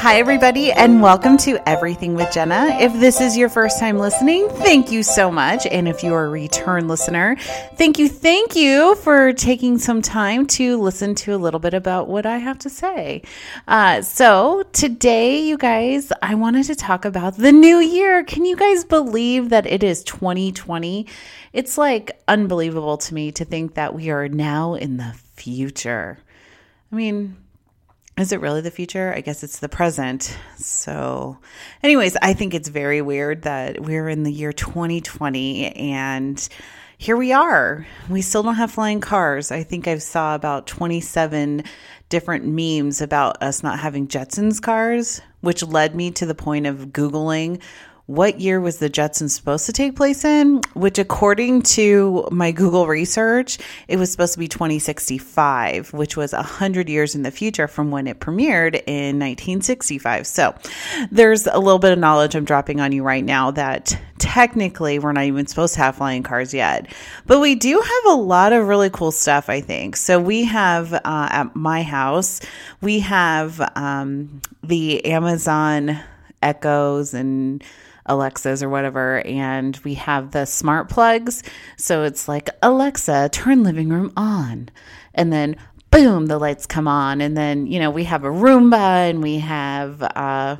Hi, everybody, and welcome to Everything with Jenna. If this is your first time listening, thank you so much. And if you're a return listener, thank you, thank you for taking some time to listen to a little bit about what I have to say. Uh, so, today, you guys, I wanted to talk about the new year. Can you guys believe that it is 2020? It's like unbelievable to me to think that we are now in the future. I mean, is it really the future? I guess it's the present. So, anyways, I think it's very weird that we're in the year 2020 and here we are. We still don't have flying cars. I think I saw about 27 different memes about us not having Jetsons cars, which led me to the point of Googling what year was the Jetsons supposed to take place in? Which, according to my Google research, it was supposed to be 2065, which was 100 years in the future from when it premiered in 1965. So there's a little bit of knowledge I'm dropping on you right now that technically we're not even supposed to have flying cars yet. But we do have a lot of really cool stuff, I think. So we have uh, at my house, we have um, the Amazon Echoes and Alexas or whatever, and we have the smart plugs. So it's like, Alexa, turn living room on. And then boom, the lights come on. And then, you know, we have a Roomba and we have uh,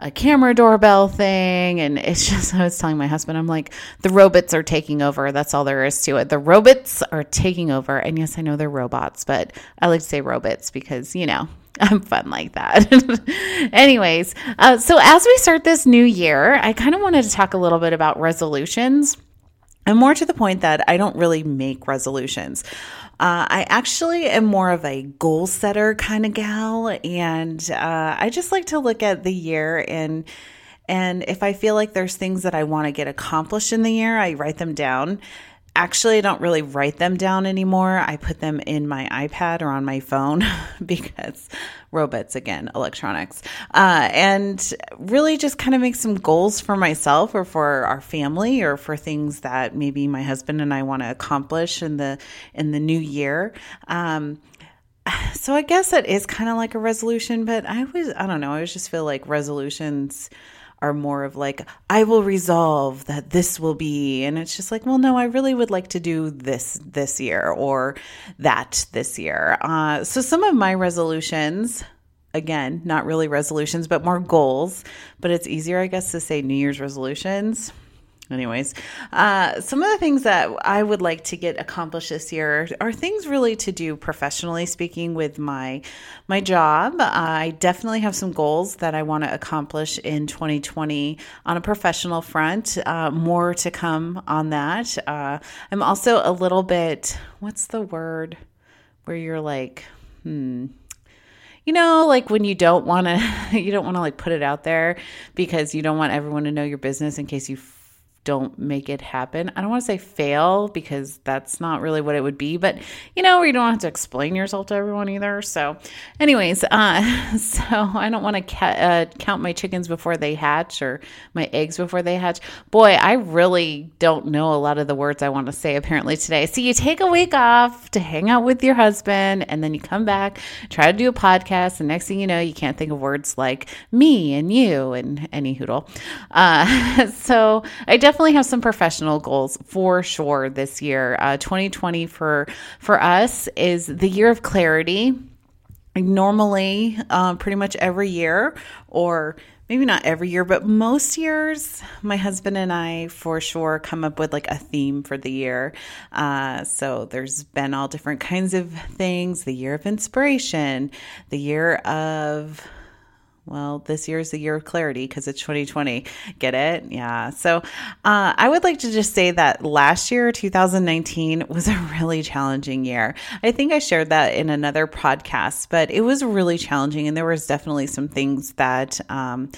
a camera doorbell thing. And it's just, I was telling my husband, I'm like, the robots are taking over. That's all there is to it. The robots are taking over. And yes, I know they're robots, but I like to say robots because, you know, I'm fun like that. Anyways, uh, so as we start this new year, I kind of wanted to talk a little bit about resolutions. And more to the point that I don't really make resolutions. Uh, I actually am more of a goal setter kind of gal, and uh, I just like to look at the year and and if I feel like there's things that I want to get accomplished in the year, I write them down actually I don't really write them down anymore. I put them in my iPad or on my phone because robots again, electronics. Uh, and really just kind of make some goals for myself or for our family or for things that maybe my husband and I want to accomplish in the in the new year. Um, so I guess that is kind of like a resolution, but I was I don't know, I always just feel like resolutions are more of like, I will resolve that this will be. And it's just like, well, no, I really would like to do this this year or that this year. Uh, so some of my resolutions, again, not really resolutions, but more goals, but it's easier, I guess, to say New Year's resolutions anyways. Uh, some of the things that i would like to get accomplished this year are things really to do professionally speaking with my my job. I definitely have some goals that i want to accomplish in 2020 on a professional front uh, more to come on that. Uh, i'm also a little bit what's the word where you're like hmm you know like when you don't want to you don't want to like put it out there because you don't want everyone to know your business in case you don't make it happen. I don't want to say fail because that's not really what it would be, but you know, you don't have to explain yourself to everyone either. So, anyways, uh, so I don't want to ca- uh, count my chickens before they hatch or my eggs before they hatch. Boy, I really don't know a lot of the words I want to say apparently today. So, you take a week off to hang out with your husband, and then you come back, try to do a podcast, and next thing you know, you can't think of words like me and you and any hoodle. Uh, so, I definitely definitely have some professional goals for sure this year. Uh, 2020 for for us is the year of clarity. Normally, uh, pretty much every year, or maybe not every year, but most years, my husband and I for sure come up with like a theme for the year. Uh, so there's been all different kinds of things the year of inspiration, the year of well, this year is the year of clarity because it's 2020. Get it? Yeah. So uh, I would like to just say that last year, 2019, was a really challenging year. I think I shared that in another podcast, but it was really challenging. And there was definitely some things that, um,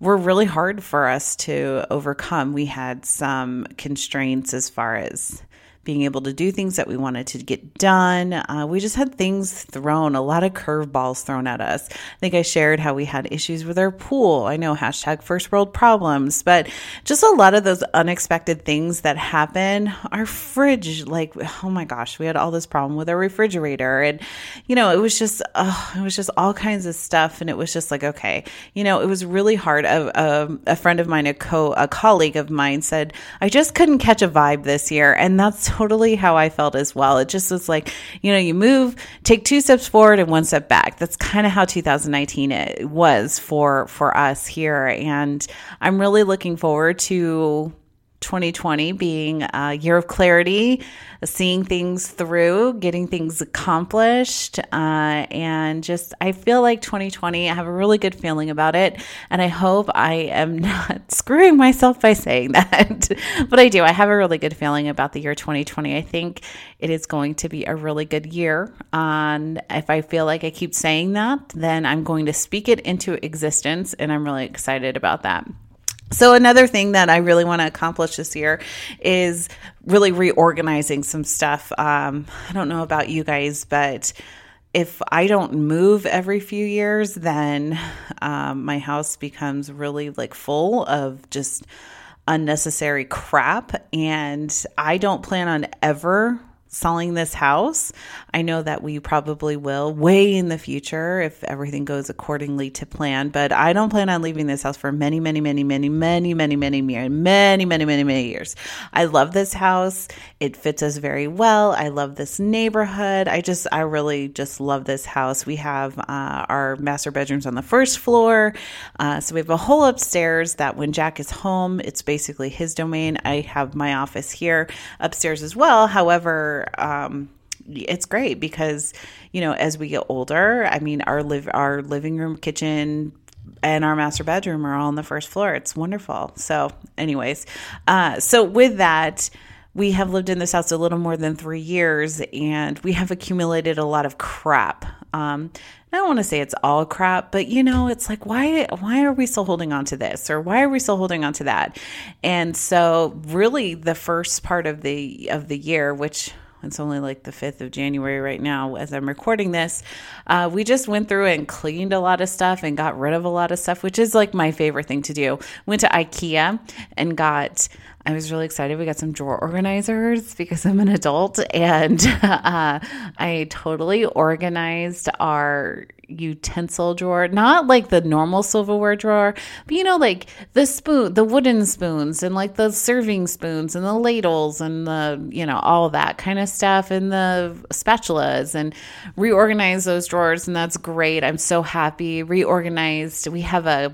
were really hard for us to overcome. We had some constraints as far as being able to do things that we wanted to get done. Uh, we just had things thrown, a lot of curveballs thrown at us. I think I shared how we had issues with our pool. I know hashtag first world problems, but just a lot of those unexpected things that happen. Our fridge, like, oh my gosh, we had all this problem with our refrigerator. And, you know, it was just, uh, it was just all kinds of stuff. And it was just like, okay, you know, it was really hard. A, a, a friend of mine, a co, a colleague of mine said, I just couldn't catch a vibe this year. And that's totally how I felt as well. It just was like, you know, you move, take two steps forward and one step back. That's kind of how 2019 it was for for us here and I'm really looking forward to 2020 being a year of clarity, seeing things through, getting things accomplished. Uh, and just, I feel like 2020, I have a really good feeling about it. And I hope I am not screwing myself by saying that. but I do. I have a really good feeling about the year 2020. I think it is going to be a really good year. And if I feel like I keep saying that, then I'm going to speak it into existence. And I'm really excited about that. So, another thing that I really want to accomplish this year is really reorganizing some stuff. Um, I don't know about you guys, but if I don't move every few years, then um, my house becomes really like full of just unnecessary crap. And I don't plan on ever selling this house. I know that we probably will way in the future if everything goes accordingly to plan, but I don't plan on leaving this house for many, many, many, many, many, many, many, many, many, many, many, many years. I love this house. It fits us very well. I love this neighborhood. I just, I really just love this house. We have uh, our master bedrooms on the first floor. Uh, so we have a whole upstairs that when Jack is home, it's basically his domain. I have my office here upstairs as well. However, um, it's great because you know as we get older i mean our live our living room kitchen and our master bedroom are all on the first floor. It's wonderful. So anyways uh, so with that we have lived in this house a little more than three years and we have accumulated a lot of crap. Um, I don't want to say it's all crap, but you know, it's like why why are we still holding on to this? Or why are we still holding on to that? And so really the first part of the of the year, which it's only like the 5th of January right now as I'm recording this. Uh, we just went through and cleaned a lot of stuff and got rid of a lot of stuff, which is like my favorite thing to do. Went to IKEA and got I was really excited. We got some drawer organizers because I'm an adult, and uh, I totally organized our utensil drawer. Not like the normal silverware drawer, but you know, like the spoon, the wooden spoons, and like the serving spoons, and the ladles, and the you know all that kind of stuff, and the spatulas, and reorganize those drawers, and that's great. I'm so happy. Reorganized. We have a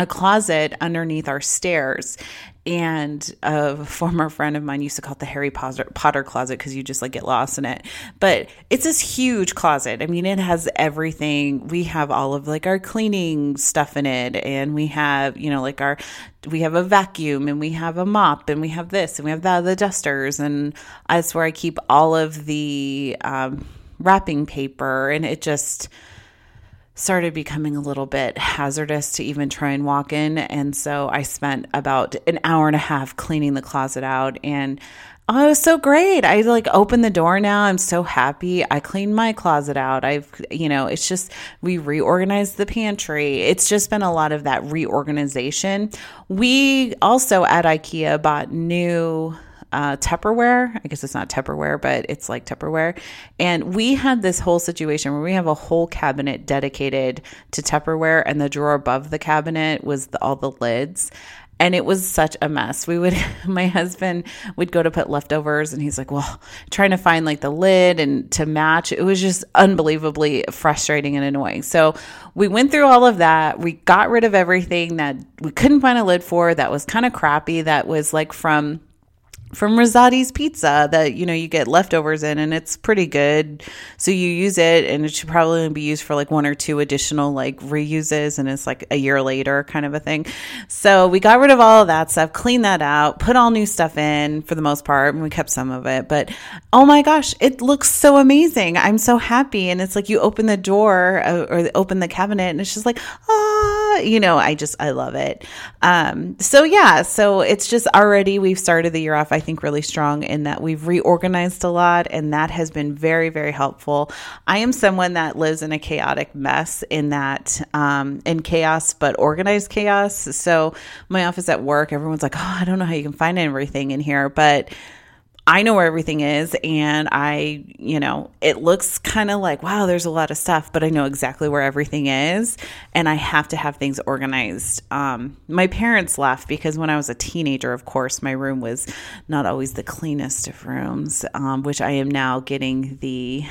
a closet underneath our stairs and a former friend of mine used to call it the Harry Potter, Potter closet because you just like get lost in it. But it's this huge closet. I mean, it has everything. We have all of like our cleaning stuff in it, and we have you know like our we have a vacuum and we have a mop and we have this and we have that the dusters and that's where I keep all of the um, wrapping paper and it just started becoming a little bit hazardous to even try and walk in. And so I spent about an hour and a half cleaning the closet out and Oh, it was so great. I like opened the door now. I'm so happy. I cleaned my closet out. I've, you know, it's just, we reorganized the pantry. It's just been a lot of that reorganization. We also at IKEA bought new uh, Tupperware. I guess it's not Tupperware, but it's like Tupperware. And we had this whole situation where we have a whole cabinet dedicated to Tupperware, and the drawer above the cabinet was the, all the lids and it was such a mess. We would, my husband would go to put leftovers, and he's like, "Well, trying to find like the lid and to match." It was just unbelievably frustrating and annoying. So we went through all of that. We got rid of everything that we couldn't find a lid for. That was kind of crappy. That was like from from Rosati's Pizza that you know you get leftovers in and it's pretty good. So you use it and it should probably be used for like one or two additional like reuses and it's like a year later kind of a thing. So we got rid of all of that stuff, cleaned that out, put all new stuff in for the most part, and we kept some of it. But oh my gosh, it looks so amazing. I'm so happy and it's like you open the door uh, or open the cabinet and it's just like you know, I just, I love it. Um, so yeah, so it's just already, we've started the year off, I think, really strong in that we've reorganized a lot, and that has been very, very helpful. I am someone that lives in a chaotic mess in that, um, in chaos, but organized chaos. So my office at work, everyone's like, oh, I don't know how you can find everything in here, but I know where everything is and I, you know, it looks kind of like, wow, there's a lot of stuff, but I know exactly where everything is and I have to have things organized. Um, my parents laugh because when I was a teenager, of course, my room was not always the cleanest of rooms, um, which I am now getting the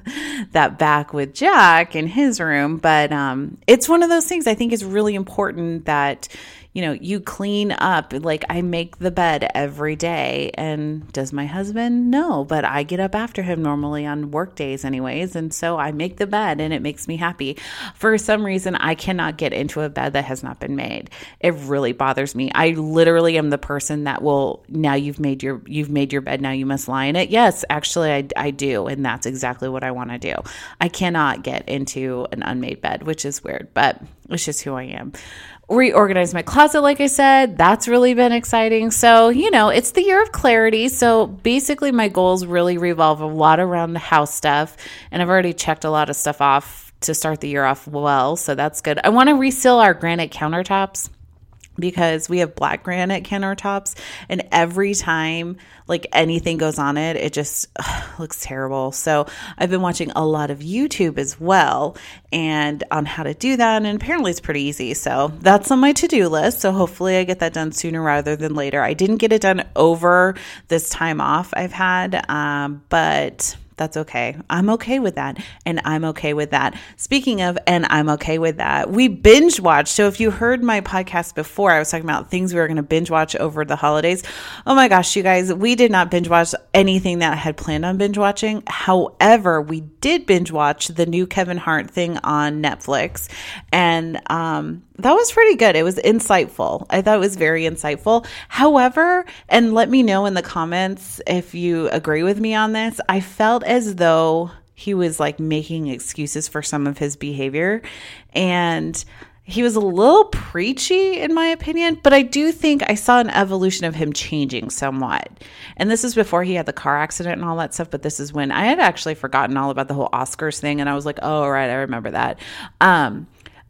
that back with Jack in his room. But um, it's one of those things I think is really important that you know, you clean up. Like I make the bed every day. And does my husband? No, but I get up after him normally on work days, anyways. And so I make the bed and it makes me happy. For some reason, I cannot get into a bed that has not been made. It really bothers me. I literally am the person that will, now you've made your, you've made your bed. Now you must lie in it. Yes, actually, I, I do. And that's exactly what I want to do. I cannot get into an unmade bed, which is weird, but it's just who I am reorganized my closet, like I said. That's really been exciting. So, you know, it's the year of clarity. So, basically, my goals really revolve a lot around the house stuff. And I've already checked a lot of stuff off to start the year off well. So, that's good. I want to reseal our granite countertops because we have black granite countertops and every time like anything goes on it it just ugh, looks terrible. So i've been watching a lot of youtube as well and on how to do that and apparently it's pretty easy. So that's on my to-do list. So hopefully i get that done sooner rather than later. I didn't get it done over this time off i've had um, but that's okay. I'm okay with that. And I'm okay with that. Speaking of, and I'm okay with that, we binge watched. So if you heard my podcast before, I was talking about things we were going to binge watch over the holidays. Oh my gosh, you guys, we did not binge watch anything that I had planned on binge watching. However, we did binge watch the new Kevin Hart thing on Netflix. And, um, that was pretty good. It was insightful. I thought it was very insightful. However, and let me know in the comments if you agree with me on this, I felt as though he was like making excuses for some of his behavior. And he was a little preachy, in my opinion, but I do think I saw an evolution of him changing somewhat. And this is before he had the car accident and all that stuff, but this is when I had actually forgotten all about the whole Oscars thing. And I was like, oh, right, I remember that. Um,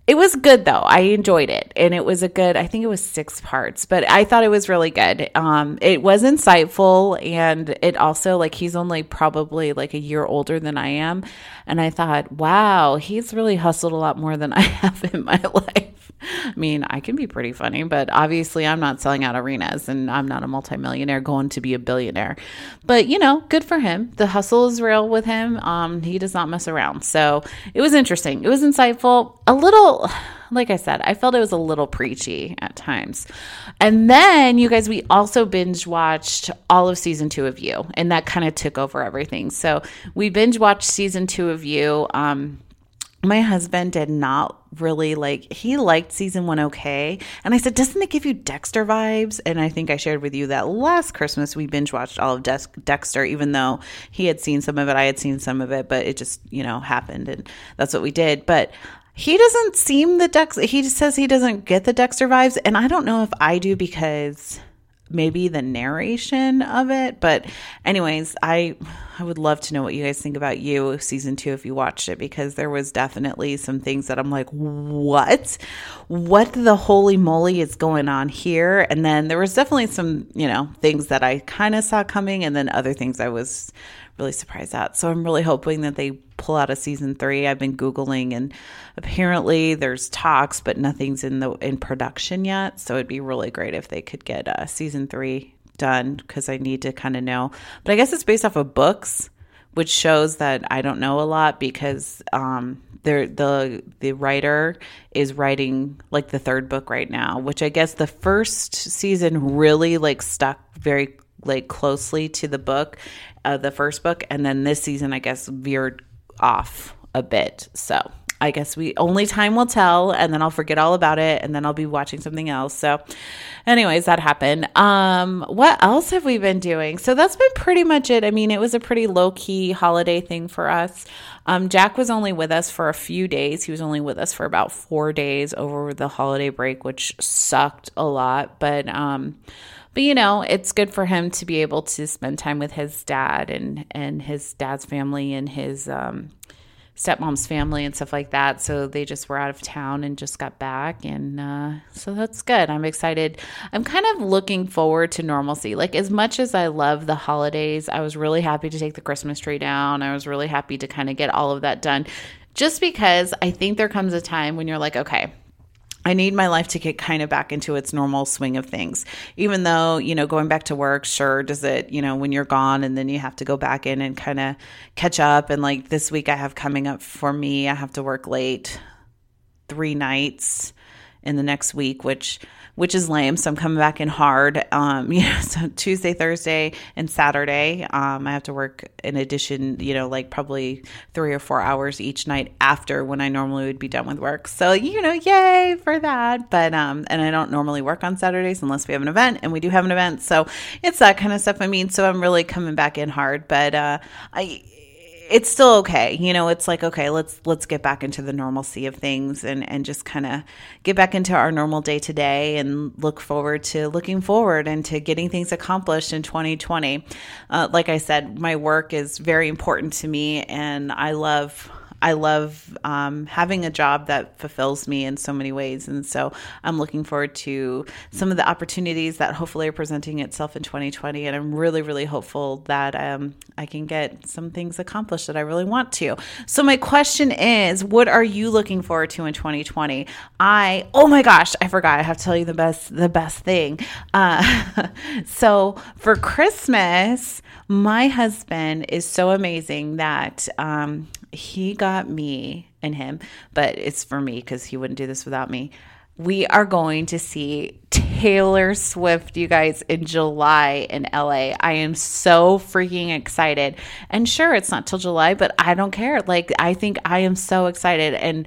it was good though. I enjoyed it. And it was a good, I think it was six parts, but I thought it was really good. Um, it was insightful and it also like he's only probably like a year older than I am. And I thought, wow, he's really hustled a lot more than I have in my life. I mean, I can be pretty funny, but obviously I'm not selling out arenas and I'm not a multimillionaire going to be a billionaire. But, you know, good for him. The hustle is real with him. Um, he does not mess around. So it was interesting. It was insightful. A little like I said, I felt it was a little preachy at times. And then, you guys, we also binge watched all of season two of You, and that kind of took over everything. So we binge watched season two of You. Um, my husband did not really like he liked season one okay and i said doesn't it give you dexter vibes and i think i shared with you that last christmas we binge watched all of De- dexter even though he had seen some of it i had seen some of it but it just you know happened and that's what we did but he doesn't seem the dex he says he doesn't get the dexter vibes and i don't know if i do because maybe the narration of it. But anyways, I I would love to know what you guys think about you season 2 if you watched it because there was definitely some things that I'm like, "What? What the holy moly is going on here?" And then there was definitely some, you know, things that I kind of saw coming and then other things I was really surprised at. So I'm really hoping that they pull out a season three. I've been googling, and apparently there's talks, but nothing's in the in production yet. So it'd be really great if they could get a season three done because I need to kind of know. But I guess it's based off of books, which shows that I don't know a lot because um, the the writer is writing like the third book right now, which I guess the first season really like stuck very like closely to the book, uh, the first book, and then this season I guess veered off a bit. So I guess we only time will tell, and then I'll forget all about it, and then I'll be watching something else. So, anyways, that happened. Um, what else have we been doing? So that's been pretty much it. I mean, it was a pretty low key holiday thing for us. Um, Jack was only with us for a few days. He was only with us for about four days over the holiday break, which sucked a lot. But um, but you know, it's good for him to be able to spend time with his dad and and his dad's family and his um, stepmom's family and stuff like that. So they just were out of town and just got back. And uh, so that's good. I'm excited. I'm kind of looking forward to normalcy. Like, as much as I love the holidays, I was really happy to take the Christmas tree down. I was really happy to kind of get all of that done just because I think there comes a time when you're like, okay, I need my life to get kind of back into its normal swing of things. Even though, you know, going back to work, sure, does it, you know, when you're gone and then you have to go back in and kind of catch up. And like this week, I have coming up for me, I have to work late three nights in the next week, which which is lame. So I'm coming back in hard. Um, you know, so Tuesday, Thursday, and Saturday, um, I have to work in addition, you know, like probably three or four hours each night after when I normally would be done with work. So, you know, yay for that. But, um, and I don't normally work on Saturdays unless we have an event and we do have an event. So it's that kind of stuff. I mean, so I'm really coming back in hard, but, uh, I, it's still okay. You know, it's like okay, let's let's get back into the normalcy of things and and just kind of get back into our normal day to day and look forward to looking forward and to getting things accomplished in 2020. Uh, like I said, my work is very important to me, and I love I love um, having a job that fulfills me in so many ways. And so I'm looking forward to some of the opportunities that hopefully are presenting itself in 2020. And I'm really, really hopeful that um, I can get some things accomplished that I really want to. So my question is, what are you looking forward to in 2020? I, oh my gosh, I forgot. I have to tell you the best, the best thing. Uh, so for Christmas, my husband is so amazing that um, he got me and him, but it's for me because he wouldn't do this without me. We are going to see Taylor Swift, you guys, in July in LA. I am so freaking excited. And sure, it's not till July, but I don't care. Like, I think I am so excited. And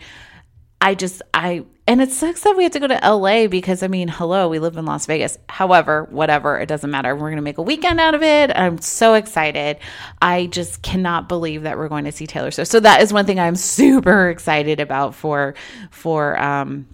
I just, I, and it sucks that we have to go to LA because I mean, hello, we live in Las Vegas. However, whatever, it doesn't matter. We're going to make a weekend out of it. I'm so excited. I just cannot believe that we're going to see Taylor Swift. So that is one thing I'm super excited about for for um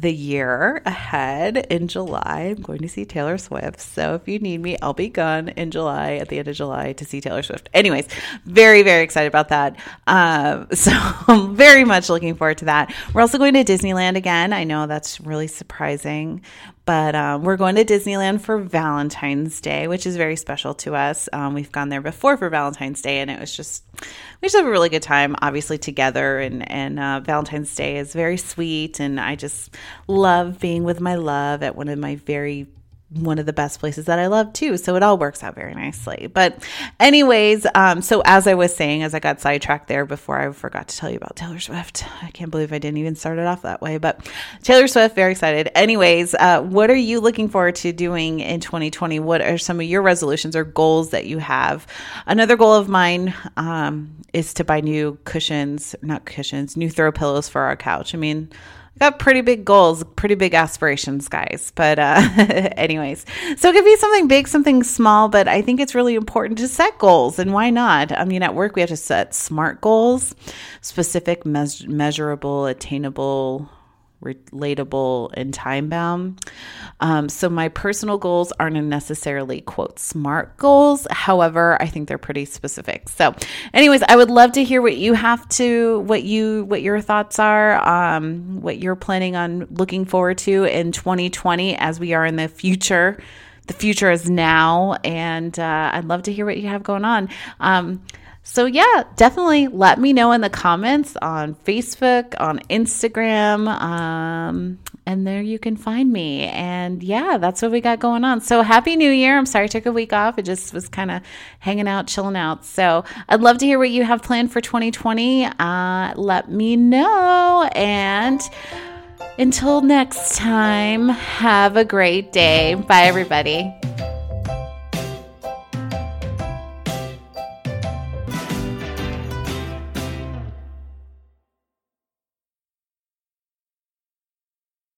the year ahead in July. I'm going to see Taylor Swift. So if you need me, I'll be gone in July at the end of July to see Taylor Swift. Anyways, very, very excited about that. Um, so I'm very much looking forward to that. We're also going to Disneyland again. I know that's really surprising, but um, we're going to Disneyland for Valentine's Day, which is very special to us. Um, we've gone there before for Valentine's Day, and it was just we just have a really good time, obviously together. And and uh, Valentine's Day is very sweet, and I just love being with my love at one of my very one of the best places that I love too. So it all works out very nicely. But, anyways, um, so as I was saying, as I got sidetracked there before I forgot to tell you about Taylor Swift, I can't believe I didn't even start it off that way. But Taylor Swift, very excited. Anyways, uh, what are you looking forward to doing in 2020? What are some of your resolutions or goals that you have? Another goal of mine um, is to buy new cushions, not cushions, new throw pillows for our couch. I mean, got pretty big goals, pretty big aspirations, guys. But, uh, anyways, so it could be something big, something small, but I think it's really important to set goals. And why not? I mean, at work, we have to set smart goals, specific, measurable, attainable, relatable, and time bound. Um, so my personal goals aren't necessarily quote smart goals. However, I think they're pretty specific. So, anyways, I would love to hear what you have to, what you, what your thoughts are, um, what you're planning on looking forward to in 2020 as we are in the future. The future is now, and uh, I'd love to hear what you have going on. Um, so, yeah, definitely let me know in the comments on Facebook, on Instagram, um, and there you can find me. And yeah, that's what we got going on. So, Happy New Year. I'm sorry I took a week off. It just was kind of hanging out, chilling out. So, I'd love to hear what you have planned for 2020. Uh, let me know. And until next time, have a great day. Bye, everybody.